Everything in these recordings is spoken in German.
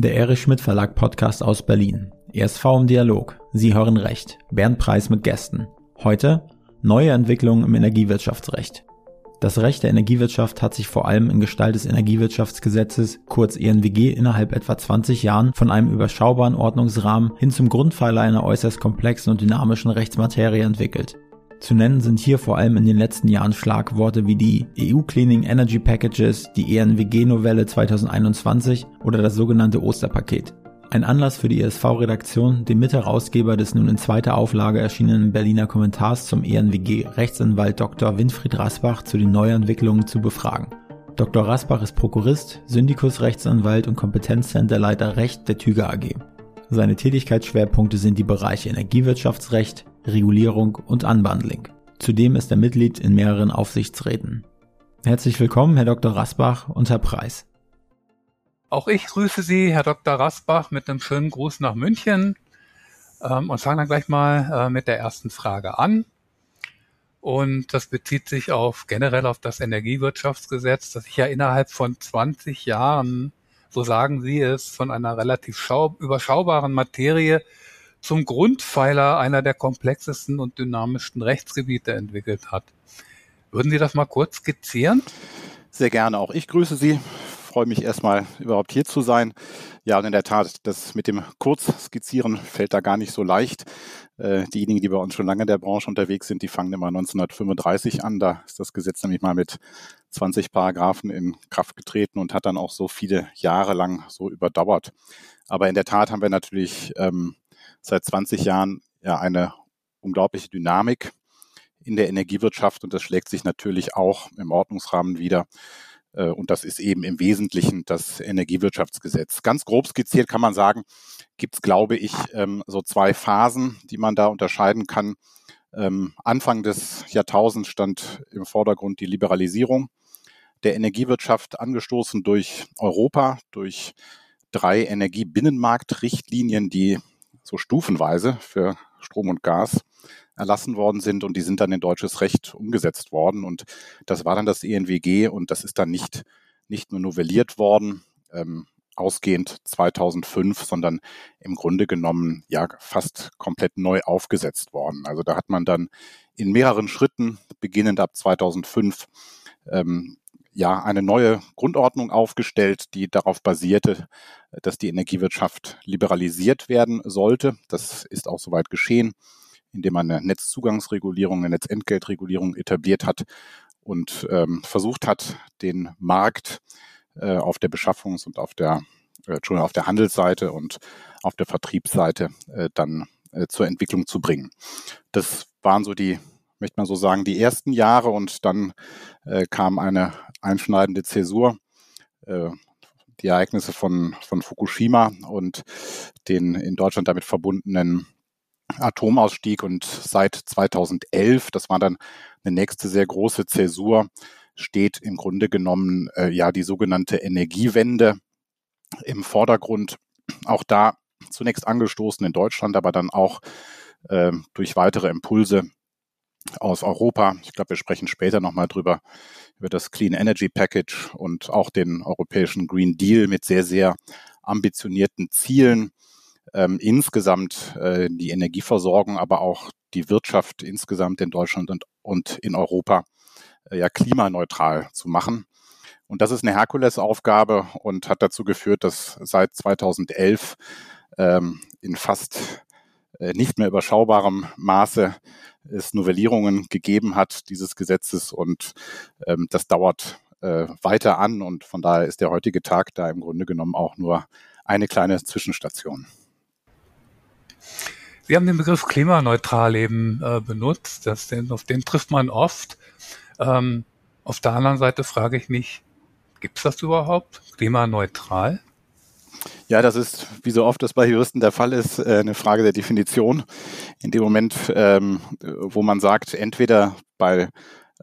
Der Erich Schmidt Verlag Podcast aus Berlin. ESV im Dialog. Sie hören Recht. Bernd Preis mit Gästen. Heute neue Entwicklungen im Energiewirtschaftsrecht. Das Recht der Energiewirtschaft hat sich vor allem in Gestalt des Energiewirtschaftsgesetzes, kurz ENWG, innerhalb etwa 20 Jahren von einem überschaubaren Ordnungsrahmen hin zum Grundpfeiler einer äußerst komplexen und dynamischen Rechtsmaterie entwickelt. Zu nennen sind hier vor allem in den letzten Jahren Schlagworte wie die EU Cleaning Energy Packages, die ENWG-Novelle 2021 oder das sogenannte Osterpaket. Ein Anlass für die ESV-Redaktion, den Mitherausgeber des nun in zweiter Auflage erschienenen Berliner Kommentars zum ENWG Rechtsanwalt Dr. Winfried Rasbach zu den Neuentwicklungen zu befragen. Dr. Rasbach ist Prokurist, Syndikus-Rechtsanwalt und Kompetenzcenterleiter Recht der Tüger AG. Seine Tätigkeitsschwerpunkte sind die Bereiche Energiewirtschaftsrecht, Regulierung und Unbundling. Zudem ist er Mitglied in mehreren Aufsichtsräten. Herzlich willkommen, Herr Dr. Rasbach und Herr Preis. Auch ich grüße Sie, Herr Dr. Rasbach, mit einem schönen Gruß nach München ähm, und fange dann gleich mal äh, mit der ersten Frage an. Und das bezieht sich auf generell auf das Energiewirtschaftsgesetz, das sich ja innerhalb von 20 Jahren, so sagen Sie es, von einer relativ überschaubaren Materie zum Grundpfeiler einer der komplexesten und dynamischsten Rechtsgebiete entwickelt hat. Würden Sie das mal kurz skizzieren? Sehr gerne. Auch ich grüße Sie. Freue mich erstmal überhaupt hier zu sein. Ja, und in der Tat, das mit dem Kurzskizzieren fällt da gar nicht so leicht. Äh, diejenigen, die bei uns schon lange in der Branche unterwegs sind, die fangen immer 1935 an. Da ist das Gesetz nämlich mal mit 20 Paragraphen in Kraft getreten und hat dann auch so viele Jahre lang so überdauert. Aber in der Tat haben wir natürlich ähm, seit 20 Jahren ja eine unglaubliche Dynamik in der Energiewirtschaft und das schlägt sich natürlich auch im Ordnungsrahmen wieder. Äh, und das ist eben im Wesentlichen das Energiewirtschaftsgesetz. Ganz grob skizziert kann man sagen, gibt es, glaube ich, ähm, so zwei Phasen, die man da unterscheiden kann. Ähm, Anfang des Jahrtausends stand im Vordergrund die Liberalisierung der Energiewirtschaft, angestoßen durch Europa, durch drei Energiebinnenmarktrichtlinien, die so stufenweise für Strom und Gas erlassen worden sind und die sind dann in deutsches Recht umgesetzt worden. Und das war dann das ENWG und das ist dann nicht, nicht nur novelliert worden, ähm, ausgehend 2005, sondern im Grunde genommen ja fast komplett neu aufgesetzt worden. Also da hat man dann in mehreren Schritten, beginnend ab 2005, ähm, ja eine neue Grundordnung aufgestellt, die darauf basierte, dass die Energiewirtschaft liberalisiert werden sollte. Das ist auch soweit geschehen, indem man eine Netzzugangsregulierung, eine Netzentgeltregulierung etabliert hat und ähm, versucht hat, den Markt äh, auf der Beschaffungs- und auf der äh, auf der Handelsseite und auf der Vertriebsseite äh, dann äh, zur Entwicklung zu bringen. Das waren so die möchte man so sagen, die ersten Jahre und dann äh, kam eine einschneidende Zäsur. Äh, die Ereignisse von, von Fukushima und den in Deutschland damit verbundenen Atomausstieg und seit 2011, das war dann eine nächste sehr große Zäsur, steht im Grunde genommen äh, ja die sogenannte Energiewende im Vordergrund. Auch da zunächst angestoßen in Deutschland, aber dann auch äh, durch weitere Impulse aus Europa. Ich glaube, wir sprechen später nochmal drüber, über das Clean Energy Package und auch den europäischen Green Deal mit sehr, sehr ambitionierten Zielen. Ähm, insgesamt äh, die Energieversorgung, aber auch die Wirtschaft insgesamt in Deutschland und, und in Europa äh, ja klimaneutral zu machen. Und das ist eine Herkulesaufgabe und hat dazu geführt, dass seit 2011 ähm, in fast äh, nicht mehr überschaubarem Maße es Novellierungen gegeben hat dieses Gesetzes und ähm, das dauert äh, weiter an und von daher ist der heutige Tag da im Grunde genommen auch nur eine kleine Zwischenstation. Sie haben den Begriff klimaneutral eben äh, benutzt, das, den, auf den trifft man oft. Ähm, auf der anderen Seite frage ich mich, gibt es das überhaupt, klimaneutral? Ja, das ist, wie so oft das bei Juristen der Fall ist, äh, eine Frage der Definition. In dem Moment, ähm, wo man sagt, entweder bei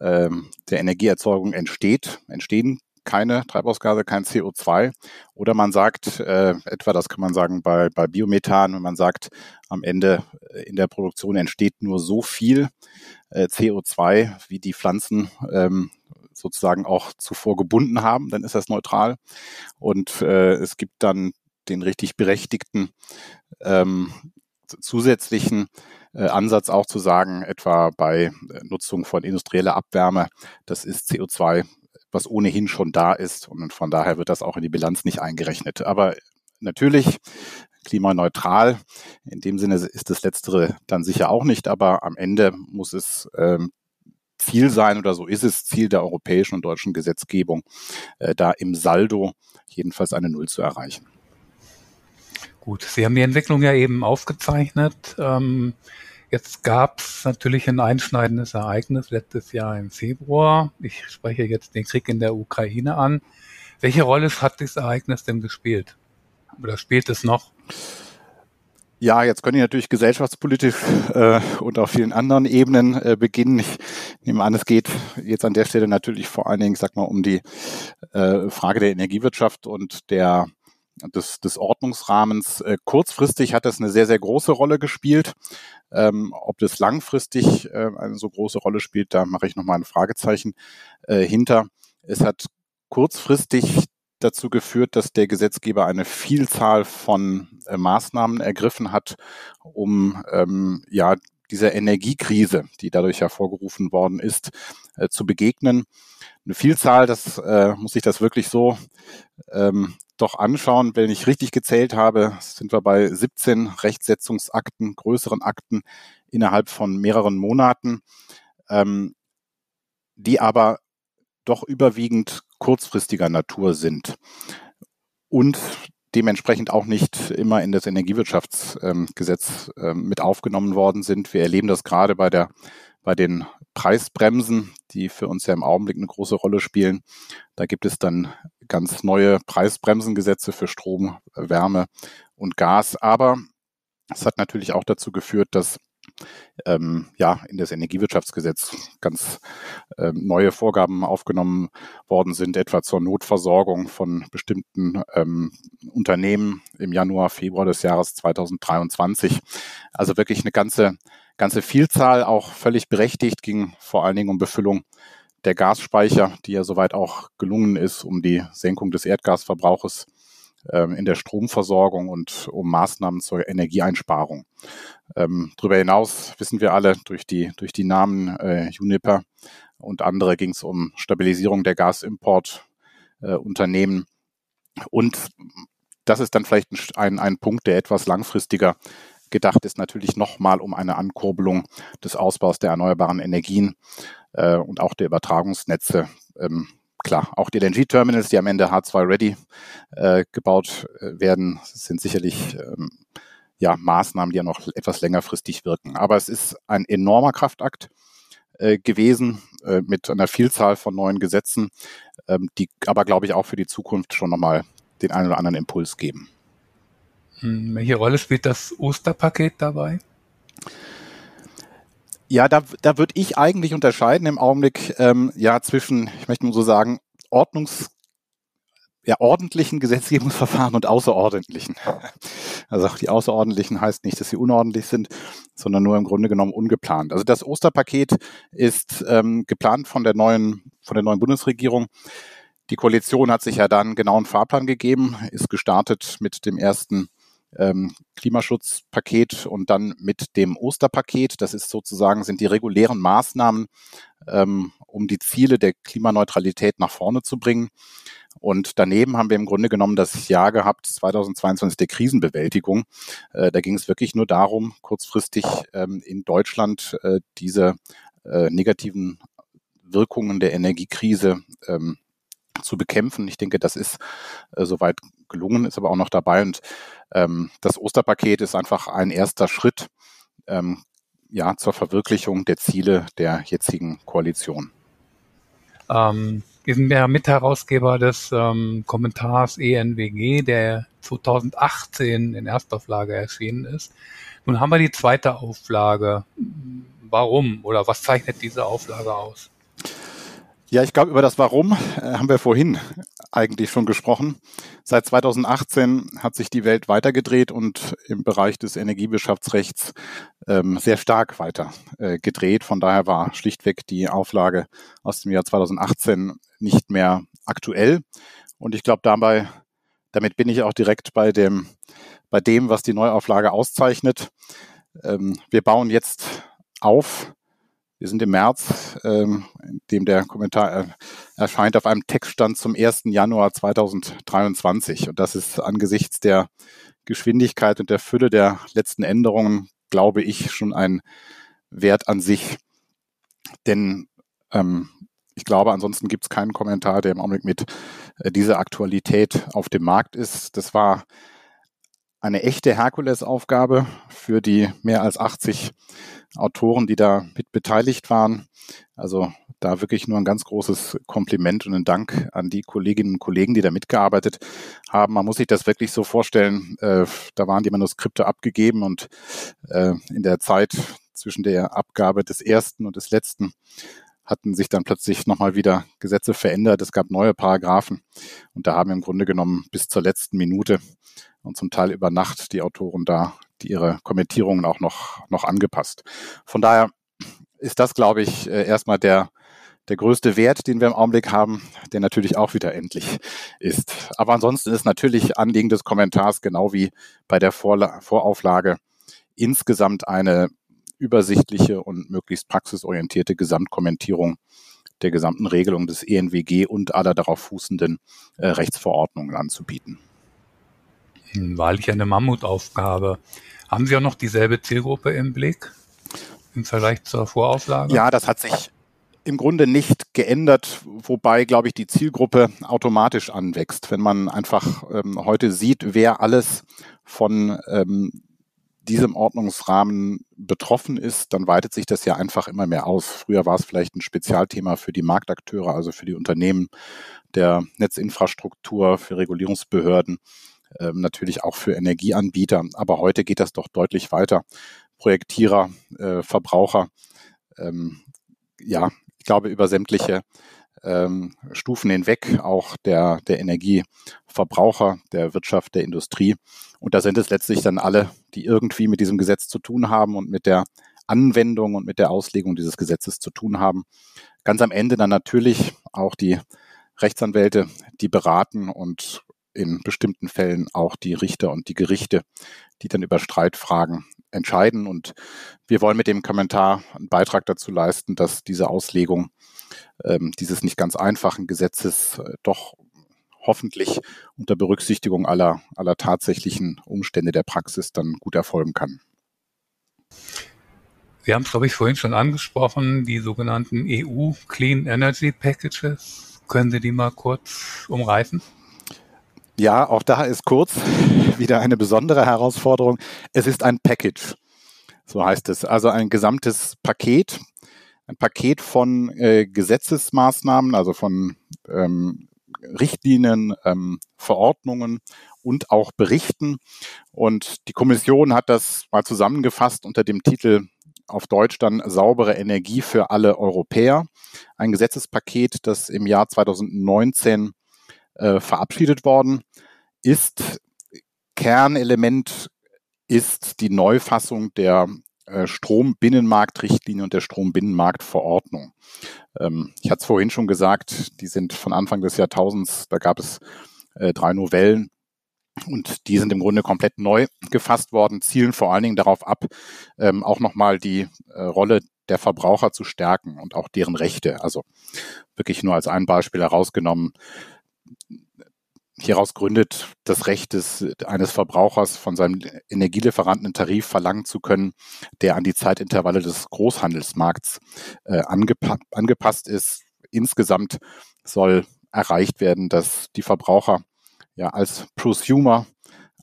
ähm, der Energieerzeugung entsteht, entstehen keine Treibhausgase, kein CO2. Oder man sagt, äh, etwa das kann man sagen bei, bei Biomethan, wenn man sagt, am Ende äh, in der Produktion entsteht nur so viel äh, CO2, wie die Pflanzen ähm, sozusagen auch zuvor gebunden haben, dann ist das neutral. Und äh, es gibt dann den richtig berechtigten ähm, zusätzlichen äh, Ansatz auch zu sagen, etwa bei Nutzung von industrieller Abwärme, das ist CO2, was ohnehin schon da ist und von daher wird das auch in die Bilanz nicht eingerechnet. Aber natürlich klimaneutral. In dem Sinne ist das Letztere dann sicher auch nicht, aber am Ende muss es ähm, Ziel sein oder so ist es Ziel der europäischen und deutschen Gesetzgebung, äh, da im Saldo jedenfalls eine Null zu erreichen. Gut, Sie haben die Entwicklung ja eben aufgezeichnet. Ähm, jetzt gab es natürlich ein einschneidendes Ereignis letztes Jahr im Februar. Ich spreche jetzt den Krieg in der Ukraine an. Welche Rolle hat dieses Ereignis denn gespielt? Oder spielt es noch? Ja, jetzt können ich natürlich gesellschaftspolitisch äh, und auf vielen anderen Ebenen äh, beginnen. Ich nehme an, es geht jetzt an der Stelle natürlich vor allen Dingen, sag mal, um die äh, Frage der Energiewirtschaft und der des, des Ordnungsrahmens. Äh, kurzfristig hat das eine sehr, sehr große Rolle gespielt. Ähm, ob das langfristig äh, eine so große Rolle spielt, da mache ich nochmal ein Fragezeichen äh, hinter. Es hat kurzfristig dazu geführt, dass der Gesetzgeber eine Vielzahl von äh, Maßnahmen ergriffen hat, um ähm, ja dieser Energiekrise, die dadurch hervorgerufen worden ist, äh, zu begegnen. Eine Vielzahl, das äh, muss ich das wirklich so ähm, doch anschauen. Wenn ich richtig gezählt habe, sind wir bei 17 Rechtsetzungsakten, größeren Akten innerhalb von mehreren Monaten, ähm, die aber doch überwiegend kurzfristiger Natur sind und dementsprechend auch nicht immer in das Energiewirtschaftsgesetz ähm, mit aufgenommen worden sind. Wir erleben das gerade bei der bei den Preisbremsen, die für uns ja im Augenblick eine große Rolle spielen. Da gibt es dann ganz neue Preisbremsengesetze für Strom, Wärme und Gas. Aber es hat natürlich auch dazu geführt, dass ähm, ja in das Energiewirtschaftsgesetz ganz ähm, neue Vorgaben aufgenommen worden sind, etwa zur Notversorgung von bestimmten ähm, Unternehmen im Januar, Februar des Jahres 2023. Also wirklich eine ganze ganze Vielzahl, auch völlig berechtigt, ging vor allen Dingen um Befüllung der Gasspeicher, die ja soweit auch gelungen ist, um die Senkung des Erdgasverbrauches in der Stromversorgung und um Maßnahmen zur Energieeinsparung. Ähm, darüber hinaus wissen wir alle durch die, durch die Namen äh, Uniper und andere ging es um Stabilisierung der Gasimportunternehmen. Äh, und das ist dann vielleicht ein, ein Punkt, der etwas langfristiger gedacht ist, natürlich nochmal um eine Ankurbelung des Ausbaus der erneuerbaren Energien äh, und auch der Übertragungsnetze. Ähm, klar, auch die LNG-Terminals, die am Ende H2-ready äh, gebaut äh, werden, sind sicherlich ähm, ja, Maßnahmen, die ja noch etwas längerfristig wirken. Aber es ist ein enormer Kraftakt äh, gewesen äh, mit einer Vielzahl von neuen Gesetzen, ähm, die aber, glaube ich, auch für die Zukunft schon nochmal den einen oder anderen Impuls geben. Hm, welche Rolle spielt das Osterpaket dabei? Ja, da, da würde ich eigentlich unterscheiden im Augenblick ähm, ja zwischen, ich möchte nur so sagen, Ordnungs, ja, ordentlichen Gesetzgebungsverfahren und außerordentlichen. Also auch die außerordentlichen heißt nicht, dass sie unordentlich sind, sondern nur im Grunde genommen ungeplant. Also das Osterpaket ist ähm, geplant von der neuen, von der neuen Bundesregierung. Die Koalition hat sich ja dann genau einen Fahrplan gegeben, ist gestartet mit dem ersten ähm, Klimaschutzpaket und dann mit dem Osterpaket. Das ist sozusagen, sind die regulären Maßnahmen, ähm, um die Ziele der Klimaneutralität nach vorne zu bringen. Und daneben haben wir im Grunde genommen das Jahr gehabt, 2022 der Krisenbewältigung. Äh, da ging es wirklich nur darum, kurzfristig ähm, in Deutschland äh, diese äh, negativen Wirkungen der Energiekrise ähm, zu bekämpfen. Ich denke, das ist äh, soweit gelungen, ist aber auch noch dabei. Und ähm, das Osterpaket ist einfach ein erster Schritt ähm, ja, zur Verwirklichung der Ziele der jetzigen Koalition. Ähm, wir sind ja Mitherausgeber des ähm, Kommentars ENWG, der 2018 in Erstauflage erschienen ist. Nun haben wir die zweite Auflage. Warum oder was zeichnet diese Auflage aus? Ja, ich glaube, über das Warum äh, haben wir vorhin eigentlich schon gesprochen. Seit 2018 hat sich die Welt weitergedreht und im Bereich des Energiewirtschaftsrechts ähm, sehr stark weiter äh, gedreht. Von daher war schlichtweg die Auflage aus dem Jahr 2018 nicht mehr aktuell. Und ich glaube, dabei damit bin ich auch direkt bei dem, bei dem, was die Neuauflage auszeichnet. Ähm, wir bauen jetzt auf. Wir sind im März, ähm, in dem der Kommentar erscheint, auf einem Textstand zum 1. Januar 2023. Und das ist angesichts der Geschwindigkeit und der Fülle der letzten Änderungen, glaube ich, schon ein Wert an sich. Denn ähm, ich glaube, ansonsten gibt es keinen Kommentar, der im Augenblick mit äh, dieser Aktualität auf dem Markt ist. Das war eine echte Herkulesaufgabe für die mehr als 80 Autoren, die da mit beteiligt waren. Also da wirklich nur ein ganz großes Kompliment und ein Dank an die Kolleginnen und Kollegen, die da mitgearbeitet haben. Man muss sich das wirklich so vorstellen, äh, da waren die Manuskripte abgegeben und äh, in der Zeit zwischen der Abgabe des ersten und des letzten hatten sich dann plötzlich nochmal wieder Gesetze verändert. Es gab neue Paragraphen und da haben im Grunde genommen bis zur letzten Minute und zum Teil über Nacht die Autoren da die ihre Kommentierungen auch noch, noch angepasst. Von daher ist das, glaube ich, äh, erstmal der, der größte Wert, den wir im Augenblick haben, der natürlich auch wieder endlich ist. Aber ansonsten ist natürlich Anliegen des Kommentars genau wie bei der Vorla Vorauflage insgesamt eine übersichtliche und möglichst praxisorientierte Gesamtkommentierung der gesamten Regelung des ENWG und aller darauf fußenden äh, Rechtsverordnungen anzubieten. Wahrlich eine Mammutaufgabe. Haben Sie auch noch dieselbe Zielgruppe im Blick im Vergleich zur Vorauflage? Ja, das hat sich im Grunde nicht geändert, wobei, glaube ich, die Zielgruppe automatisch anwächst. Wenn man einfach ähm, heute sieht, wer alles von ähm, diesem Ordnungsrahmen betroffen ist, dann weitet sich das ja einfach immer mehr aus. Früher war es vielleicht ein Spezialthema für die Marktakteure, also für die Unternehmen der Netzinfrastruktur, für Regulierungsbehörden, ähm, natürlich auch für Energieanbieter. Aber heute geht das doch deutlich weiter. Projektierer, äh, Verbraucher, ähm, ja, ich glaube über sämtliche ähm, Stufen hinweg, auch der, der Energieverbraucher, der Wirtschaft, der Industrie. Und da sind es letztlich dann alle, die irgendwie mit diesem Gesetz zu tun haben und mit der Anwendung und mit der Auslegung dieses Gesetzes zu tun haben. Ganz am Ende dann natürlich auch die Rechtsanwälte, die beraten und in bestimmten Fällen auch die Richter und die Gerichte, die dann über Streitfragen entscheiden. Und wir wollen mit dem Kommentar einen Beitrag dazu leisten, dass diese Auslegung ähm, dieses nicht ganz einfachen Gesetzes äh, doch hoffentlich unter Berücksichtigung aller, aller tatsächlichen Umstände der Praxis dann gut erfolgen kann. Sie haben es, glaube ich, vorhin schon angesprochen, die sogenannten EU Clean Energy Packages. Können Sie die mal kurz umreißen? Ja, auch da ist kurz wieder eine besondere Herausforderung. Es ist ein Package. So heißt es. Also ein gesamtes Paket, ein Paket von äh, Gesetzesmaßnahmen, also von ähm, Richtlinien, ähm, Verordnungen und auch Berichten. Und die Kommission hat das mal zusammengefasst unter dem Titel auf Deutsch dann saubere Energie für alle Europäer. Ein Gesetzespaket, das im Jahr 2019 äh, verabschiedet worden ist. Kernelement ist die Neufassung der äh, Strombinnenmarktrichtlinie und der Strombinnenmarktverordnung. Ähm, ich hatte es vorhin schon gesagt, die sind von Anfang des Jahrtausends, da gab es äh, drei Novellen und die sind im Grunde komplett neu gefasst worden, zielen vor allen Dingen darauf ab, ähm, auch nochmal die Rolle der Verbraucher zu stärken und auch deren Rechte. Also wirklich nur als ein Beispiel herausgenommen, Hieraus gründet das Recht des, eines Verbrauchers von seinem Energielieferanten einen Tarif verlangen zu können, der an die Zeitintervalle des Großhandelsmarkts äh, angepa angepasst ist. Insgesamt soll erreicht werden, dass die Verbraucher ja als Prosumer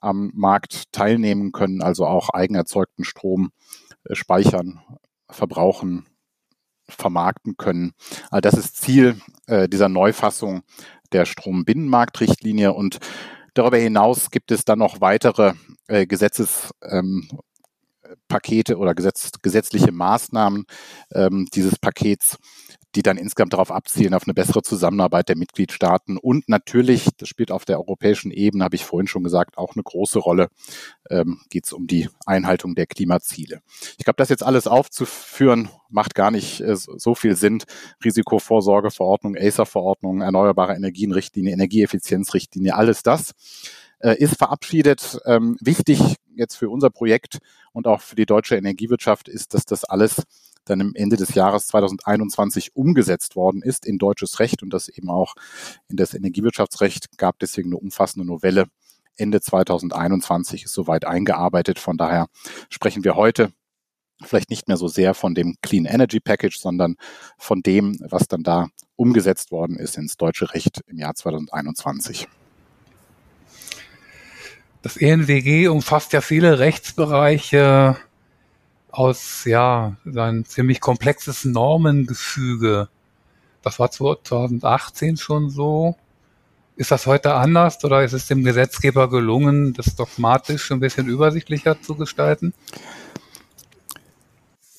am Markt teilnehmen können, also auch eigenerzeugten Strom äh, speichern, verbrauchen, vermarkten können. Also das ist Ziel äh, dieser Neufassung der Strombinnenmarktrichtlinie und darüber hinaus gibt es dann noch weitere äh, Gesetzespakete ähm, oder Gesetz, gesetzliche Maßnahmen ähm, dieses Pakets, die dann insgesamt darauf abzielen, auf eine bessere Zusammenarbeit der Mitgliedstaaten. Und natürlich, das spielt auf der europäischen Ebene, habe ich vorhin schon gesagt, auch eine große Rolle, ähm, geht es um die Einhaltung der Klimaziele. Ich glaube, das jetzt alles aufzuführen, macht gar nicht äh, so viel Sinn. Risikovorsorgeverordnung, ACER-Verordnung, Erneuerbare Energienrichtlinie, Energieeffizienzrichtlinie, alles das. äh, ist verabschiedet. Ähm, wichtig jetzt für unser Projekt und auch für die deutsche Energiewirtschaft ist, dass das alles dann im Ende des Jahres 2021 umgesetzt worden ist in deutsches Recht und das eben auch in das Energiewirtschaftsrecht gab deswegen eine umfassende Novelle. Ende 2021 ist soweit eingearbeitet. Von daher sprechen wir heute vielleicht nicht mehr so sehr von dem Clean Energy Package, sondern von dem, was dann da umgesetzt worden ist ins deutsche Recht im Jahr 2021. Das ENWG umfasst ja viele Rechtsbereiche aus, ja, ein ziemlich komplexes Normengefüge. Das war 2018 schon so. Ist das heute anders oder ist es dem Gesetzgeber gelungen, das dogmatisch ein bisschen übersichtlicher zu gestalten?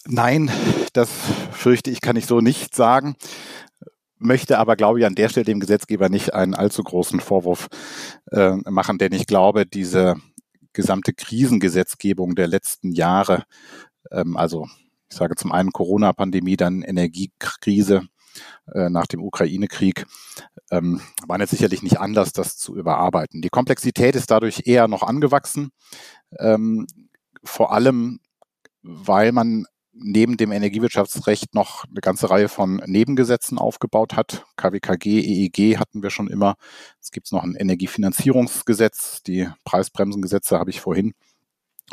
Nein, das fürchte ich, kann ich so nicht sagen möchte aber, glaube ich, an der Stelle dem Gesetzgeber nicht einen allzu großen Vorwurf äh, machen, denn ich glaube, diese gesamte Krisengesetzgebung der letzten Jahre, ähm, also ich sage zum einen Corona-Pandemie, dann Energiekrise äh, nach dem Ukraine-Krieg, ähm, waren jetzt sicherlich nicht anders, das zu überarbeiten. Die Komplexität ist dadurch eher noch angewachsen, ähm, vor allem weil man neben dem Energiewirtschaftsrecht noch eine ganze Reihe von Nebengesetzen aufgebaut hat. KWKG, EEG hatten wir schon immer. Es gibt noch ein Energiefinanzierungsgesetz. Die Preisbremsengesetze habe ich vorhin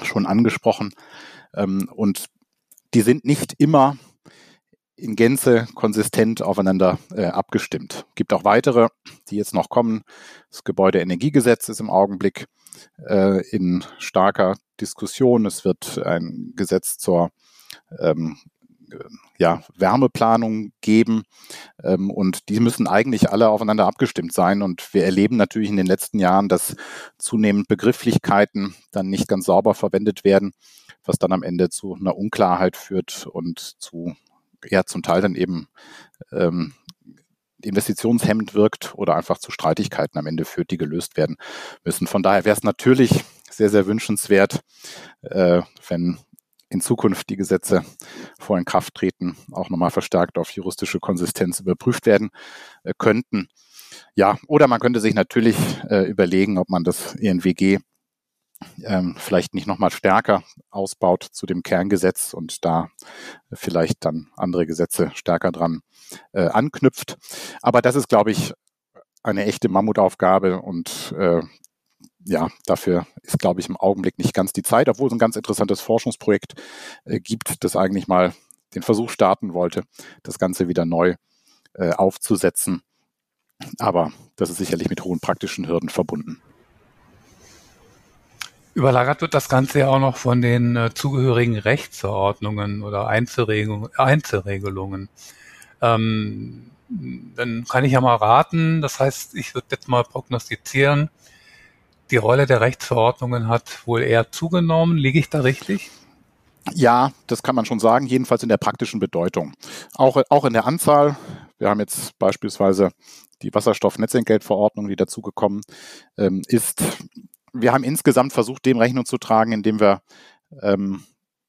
schon angesprochen. Ähm, und die sind nicht immer in Gänze konsistent aufeinander äh, abgestimmt. Gibt auch weitere, die jetzt noch kommen. Das Gebäudeenergiegesetz ist im Augenblick äh, in starker Diskussion. Es wird ein Gesetz zur ähm, ja, Wärmeplanung geben. Ähm, und die müssen eigentlich alle aufeinander abgestimmt sein. Und wir erleben natürlich in den letzten Jahren, dass zunehmend Begrifflichkeiten dann nicht ganz sauber verwendet werden, was dann am Ende zu einer Unklarheit führt und zu, ja, zum Teil dann eben ähm, investitionshemmend wirkt oder einfach zu Streitigkeiten am Ende führt, die gelöst werden müssen. Von daher wäre es natürlich sehr, sehr wünschenswert, äh, wenn in Zukunft die Gesetze vor in Kraft treten, auch nochmal verstärkt auf juristische Konsistenz überprüft werden äh, könnten. Ja, oder man könnte sich natürlich äh, überlegen, ob man das ENWG ähm, vielleicht nicht nochmal stärker ausbaut zu dem Kerngesetz und da vielleicht dann andere Gesetze stärker dran äh, anknüpft. Aber das ist, glaube ich, eine echte Mammutaufgabe und äh, ja, dafür ist, glaube ich, im Augenblick nicht ganz die Zeit, obwohl es ein ganz interessantes Forschungsprojekt äh, gibt, das eigentlich mal den Versuch starten wollte, das Ganze wieder neu äh, aufzusetzen. Aber das ist sicherlich mit hohen praktischen Hürden verbunden. Überlagert wird das Ganze ja auch noch von den äh, zugehörigen Rechtsverordnungen oder Einzelregelungen. Ähm, dann kann ich ja mal raten, das heißt, ich würde jetzt mal prognostizieren, die Rolle der Rechtsverordnungen hat wohl eher zugenommen. Liege ich da richtig? Ja, das kann man schon sagen, jedenfalls in der praktischen Bedeutung. Auch, auch in der Anzahl. Wir haben jetzt beispielsweise die Wasserstoffnetzentgeltverordnung, die dazugekommen ähm, ist. Wir haben insgesamt versucht, dem Rechnung zu tragen, indem wir, ähm,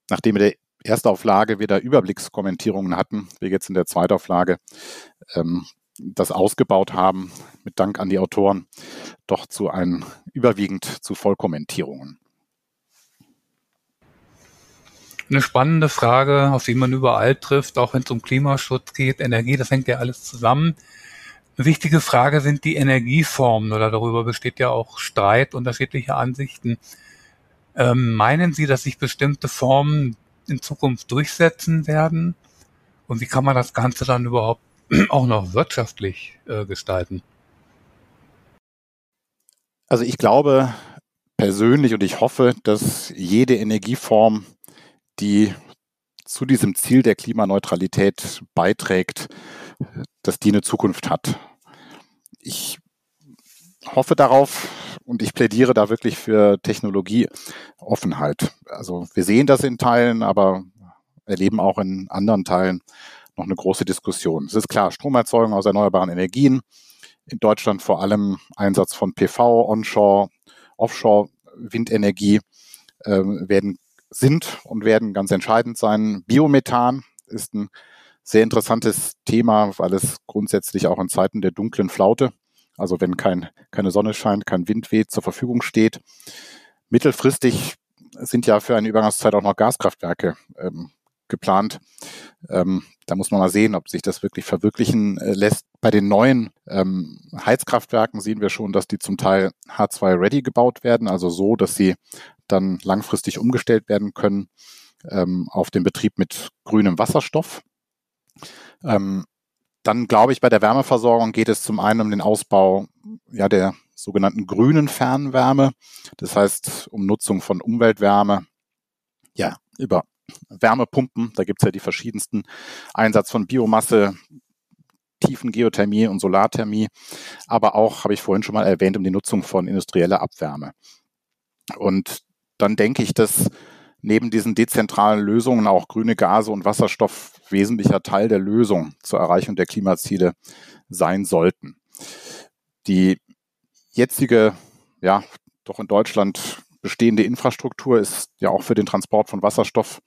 nachdem wir der Erstauflage wieder Überblickskommentierungen hatten, wir jetzt in der Zweitauflage ähm, das ausgebaut haben, mit Dank an die Autoren, doch zu einem überwiegend zu Vollkommentierungen. Eine spannende Frage, auf die man überall trifft, auch wenn es um Klimaschutz geht, Energie, das hängt ja alles zusammen. Eine wichtige Frage sind die Energieformen oder darüber besteht ja auch Streit, unterschiedliche Ansichten. Ähm, meinen Sie, dass sich bestimmte Formen in Zukunft durchsetzen werden? Und wie kann man das Ganze dann überhaupt auch noch wirtschaftlich äh, gestalten? Also ich glaube persönlich und ich hoffe, dass jede Energieform, die zu diesem Ziel der Klimaneutralität beiträgt, dass die eine Zukunft hat. Ich hoffe darauf und ich plädiere da wirklich für Technologieoffenheit. Also wir sehen das in Teilen, aber erleben auch in anderen Teilen noch eine große Diskussion. Es ist klar, Stromerzeugung aus erneuerbaren Energien, in Deutschland vor allem Einsatz von PV, Onshore, Offshore, Windenergie äh, werden, sind und werden ganz entscheidend sein. Biomethan ist ein sehr interessantes Thema, weil es grundsätzlich auch in Zeiten der dunklen Flaute also wenn kein, keine Sonne scheint, kein Wind weht, zur Verfügung steht. Mittelfristig sind ja für eine Übergangszeit auch noch Gaskraftwerke ähm, geplant. Ähm, da muss man mal sehen, ob sich das wirklich verwirklichen äh, lässt. Bei den neuen ähm, Heizkraftwerken sehen wir schon, dass die zum Teil H2-ready gebaut werden, also so, dass sie dann langfristig umgestellt werden können ähm, auf den Betrieb mit grünem Wasserstoff. Ähm, dann glaube ich, bei der Wärmeversorgung geht es zum einen um den Ausbau ja, der sogenannten grünen Fernwärme. Das heißt, um Nutzung von Umweltwärme, ja, über Wärmepumpen. Da gibt es ja die verschiedensten Einsatz von Biomasse, Tiefengeothermie und Solarthermie, aber auch, habe ich vorhin schon mal erwähnt, um die Nutzung von industrieller Abwärme. Und dann denke ich, dass neben diesen dezentralen Lösungen auch grüne Gase und Wasserstoff wesentlicher Teil der Lösung zur Erreichung der Klimaziele sein sollten. Die jetzige, ja, doch in Deutschland bestehende Infrastruktur ist ja auch für den Transport von Wasserstoff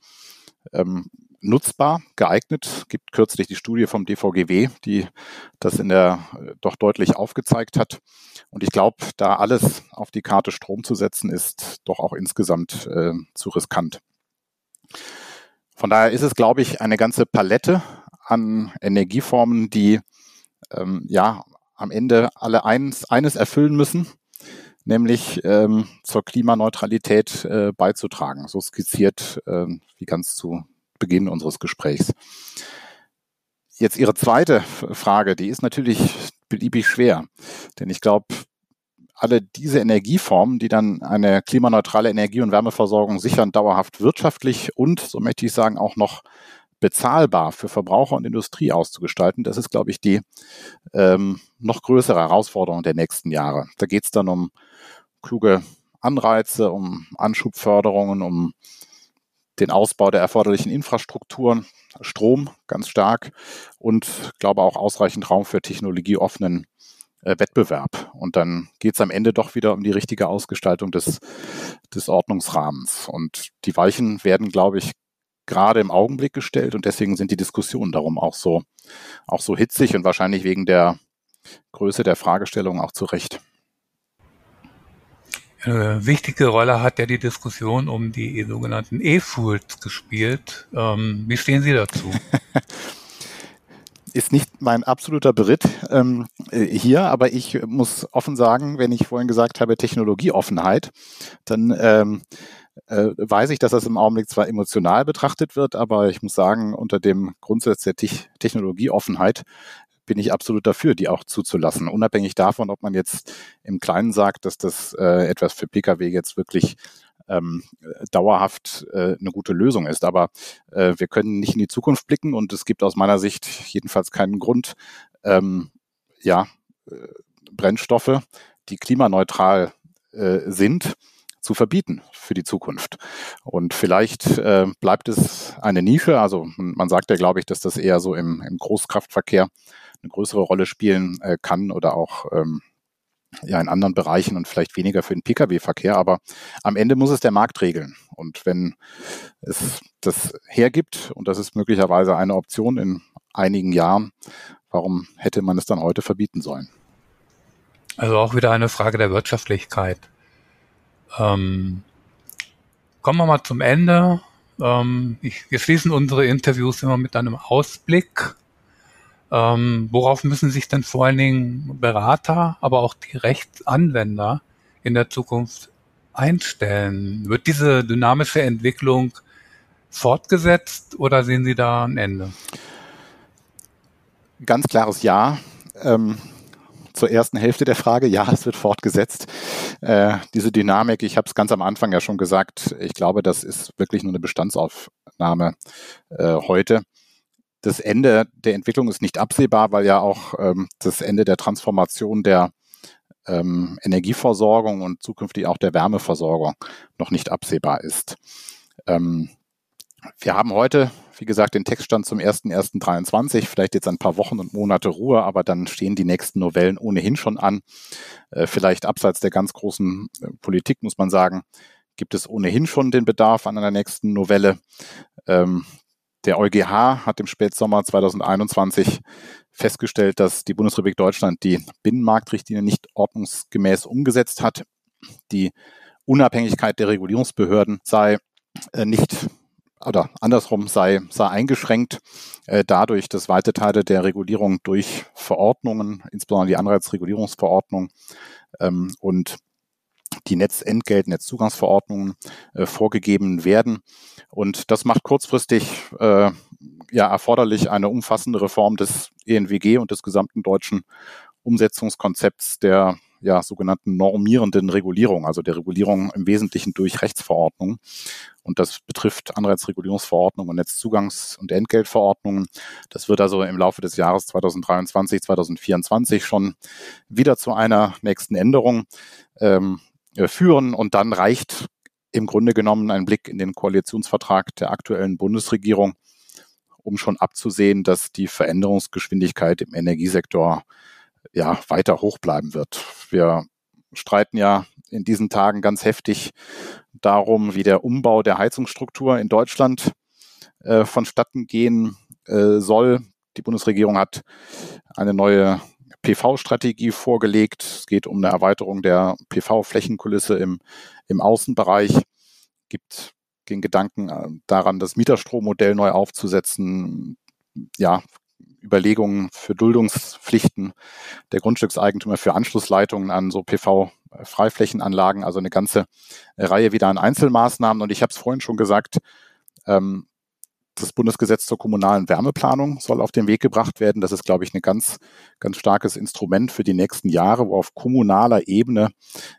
ähm, nutzbar, geeignet. Gibt kürzlich die Studie vom DVGW, die das in der äh, doch deutlich aufgezeigt hat. Und ich glaube, da alles auf die Karte Strom zu setzen, ist doch auch insgesamt äh, zu riskant. Von daher ist es, glaube ich, eine ganze Palette an Energieformen, die ähm, ja am Ende alle eins, eines erfüllen müssen, nämlich ähm, zur Klimaneutralität äh, beizutragen. So skizziert, äh, wie ganz zu Beginn unseres Gesprächs. Jetzt Ihre zweite Frage, die ist natürlich beliebig schwer, denn ich glaube, alle diese Energieformen, die dann eine klimaneutrale Energie- und Wärmeversorgung sichern, dauerhaft wirtschaftlich und, so möchte ich sagen, auch noch bezahlbar für Verbraucher und Industrie auszugestalten, das ist, glaube ich, die ähm, noch größere Herausforderung der nächsten Jahre. Da geht es dann um kluge Anreize, um Anschubförderungen, um den Ausbau der erforderlichen Infrastrukturen, Strom ganz stark und glaube auch ausreichend Raum für technologieoffenen äh, Wettbewerb. Und dann geht es am Ende doch wieder um die richtige Ausgestaltung des, des Ordnungsrahmens. Und die Weichen werden, glaube ich, gerade im Augenblick gestellt und deswegen sind die Diskussionen darum auch so, auch so hitzig und wahrscheinlich wegen der Größe der Fragestellung auch zu Recht. Eine wichtige Rolle hat ja die Diskussion um die sogenannten E-Fools gespielt. Ähm, wie stehen Sie dazu? ist nicht mein absoluter Beritt ähm, äh, hier, aber ich muss offen sagen, wenn ich vorhin gesagt habe, Technologieoffenheit, dann ähm, äh, weiß ich, dass das im Augenblick zwar emotional betrachtet wird, aber ich muss sagen, unter dem Grundsatz der Te Technologieoffenheit bin ich absolut dafür, die auch zuzulassen. Unabhängig davon, ob man jetzt im Kleinen sagt, dass das äh, etwas für Pkw jetzt wirklich ähm, dauerhaft äh, eine gute Lösung ist. Aber äh, wir können nicht in die Zukunft blicken und es gibt aus meiner Sicht jedenfalls keinen Grund, ähm, ja, äh, Brennstoffe, die klimaneutral äh, sind, zu verbieten für die Zukunft. Und vielleicht äh, bleibt es eine Nische. Also man sagt ja, glaube ich, dass das eher so im, im Großkraftverkehr eine größere Rolle spielen äh, kann oder auch ähm, ja in anderen Bereichen und vielleicht weniger für den Pkw-Verkehr. Aber am Ende muss es der Markt regeln. Und wenn es das hergibt, und das ist möglicherweise eine Option in einigen Jahren, warum hätte man es dann heute verbieten sollen? Also auch wieder eine Frage der Wirtschaftlichkeit. Ähm, kommen wir mal zum Ende. Ähm, ich, wir schließen unsere Interviews immer mit einem Ausblick. Ähm, worauf müssen sich denn vor allen Dingen Berater, aber auch die Rechtsanwender in der Zukunft einstellen? Wird diese dynamische Entwicklung fortgesetzt oder sehen Sie da ein Ende? Ganz klares Ja. Ähm, zur ersten Hälfte der Frage, ja, es wird fortgesetzt. Äh, diese Dynamik, ich habe es ganz am Anfang ja schon gesagt, ich glaube, das ist wirklich nur eine Bestandsaufnahme äh, heute das Ende der Entwicklung ist nicht absehbar, weil ja auch ähm, das Ende der Transformation der ähm, Energieversorgung und zukünftig auch der Wärmeversorgung noch nicht absehbar ist. Ähm, wir haben heute, wie gesagt, den Textstand zum 1.1.23, vielleicht jetzt ein paar Wochen und Monate Ruhe, aber dann stehen die nächsten Novellen ohnehin schon an. Äh, vielleicht abseits der ganz großen äh, Politik muss man sagen, gibt es ohnehin schon den Bedarf an einer nächsten Novelle. Ähm, der EuGH hat im Spätsommer 2021 festgestellt, dass die Bundesrepublik Deutschland die Binnenmarktrichtlinie nicht ordnungsgemäß umgesetzt hat. Die Unabhängigkeit der Regulierungsbehörden sei äh, nicht oder andersrum sei, sei eingeschränkt äh, dadurch, dass weite Teile der Regulierung durch Verordnungen, insbesondere die Anreizregulierungsverordnung ähm, und die Netzentgelt, Netzzugangsverordnungen äh, vorgegeben werden. Und das macht kurzfristig äh, ja erforderlich eine umfassende Reform des ENWG und des gesamten deutschen Umsetzungskonzepts der ja, sogenannten normierenden Regulierung, also der Regulierung im Wesentlichen durch Rechtsverordnungen. Und das betrifft Anreizregulierungsverordnungen und Netzzugangs- und Entgeltverordnungen. Das wird also im Laufe des Jahres 2023, 2024 schon wieder zu einer nächsten Änderung ähm, äh, führen. Und dann reicht im Grunde genommen ein Blick in den Koalitionsvertrag der aktuellen Bundesregierung, um schon abzusehen, dass die Veränderungsgeschwindigkeit im Energiesektor ja weiter hoch bleiben wird. Wir streiten ja in diesen Tagen ganz heftig darum, wie der Umbau der Heizungsstruktur in Deutschland äh, vonstatten gehen äh, soll. Die Bundesregierung hat eine neue PV-Strategie vorgelegt. Es geht um eine Erweiterung der PV-Flächenkulisse im, im Außenbereich. Gibt den Gedanken äh, daran, das Mieterstrommodell neu aufzusetzen. Ja, Überlegungen für Duldungspflichten der Grundstückseigentümer für Anschlussleitungen an so PV-Freiflächenanlagen, also eine ganze Reihe wieder an Einzelmaßnahmen. Und ich habe es vorhin schon gesagt, ähm, das Bundesgesetz zur kommunalen Wärmeplanung soll auf den Weg gebracht werden. Das ist, glaube ich, ein ganz, ganz starkes Instrument für die nächsten Jahre, wo auf kommunaler Ebene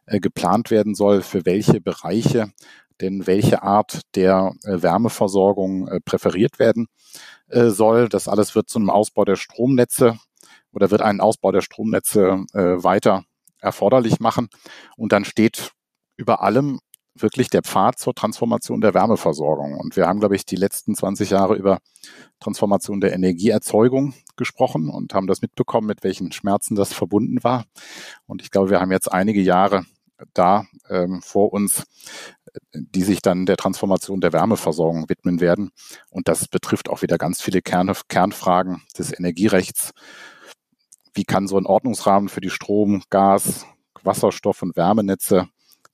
äh, geplant werden soll, für welche Bereiche denn welche Art der äh, Wärmeversorgung äh, präferiert werden äh, soll. Das alles wird zu einem Ausbau der Stromnetze oder wird einen Ausbau der Stromnetze äh, weiter erforderlich machen. Und dann steht über allem wirklich der Pfad zur Transformation der Wärmeversorgung. Und wir haben, glaube ich, die letzten 20 Jahre über Transformation der Energieerzeugung gesprochen und haben das mitbekommen, mit welchen Schmerzen das verbunden war. Und ich glaube, wir haben jetzt einige Jahre da ähm, vor uns, die sich dann der Transformation der Wärmeversorgung widmen werden. Und das betrifft auch wieder ganz viele Kern, Kernfragen des Energierechts. Wie kann so ein Ordnungsrahmen für die Strom, Gas, Wasserstoff und Wärmenetze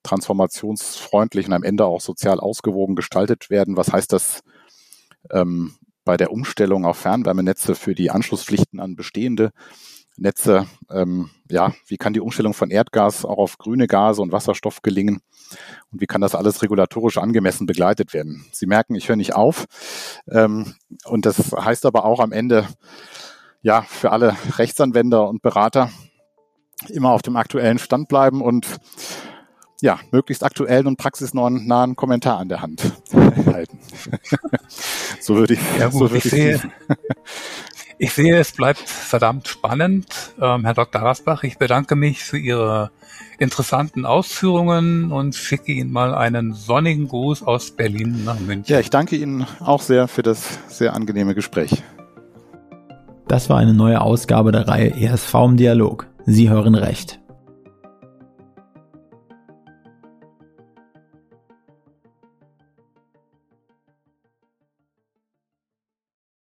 transformationsfreundlich und am Ende auch sozial ausgewogen gestaltet werden? Was heißt das ähm, bei der Umstellung auf Fernwärmenetze für die Anschlusspflichten an bestehende Netze, ähm, ja, wie kann die Umstellung von Erdgas auch auf grüne Gase und Wasserstoff gelingen und wie kann das alles regulatorisch angemessen begleitet werden? Sie merken, ich höre nicht auf ähm, und das heißt aber auch am Ende, ja, für alle Rechtsanwender und Berater immer auf dem aktuellen Stand bleiben und ja, möglichst aktuellen und praxisnahen Kommentar an der Hand halten. so würde ich, ja, gut, so würde ich, ich sehe, ich sehe, es bleibt verdammt spannend. Ähm, Herr Dr. Rasbach, ich bedanke mich für Ihre interessanten Ausführungen und schicke Ihnen mal einen sonnigen Gruß aus Berlin nach München. Ja, ich danke Ihnen auch sehr für das sehr angenehme Gespräch. Das war eine neue Ausgabe der Reihe ESV im Dialog. Sie hören recht.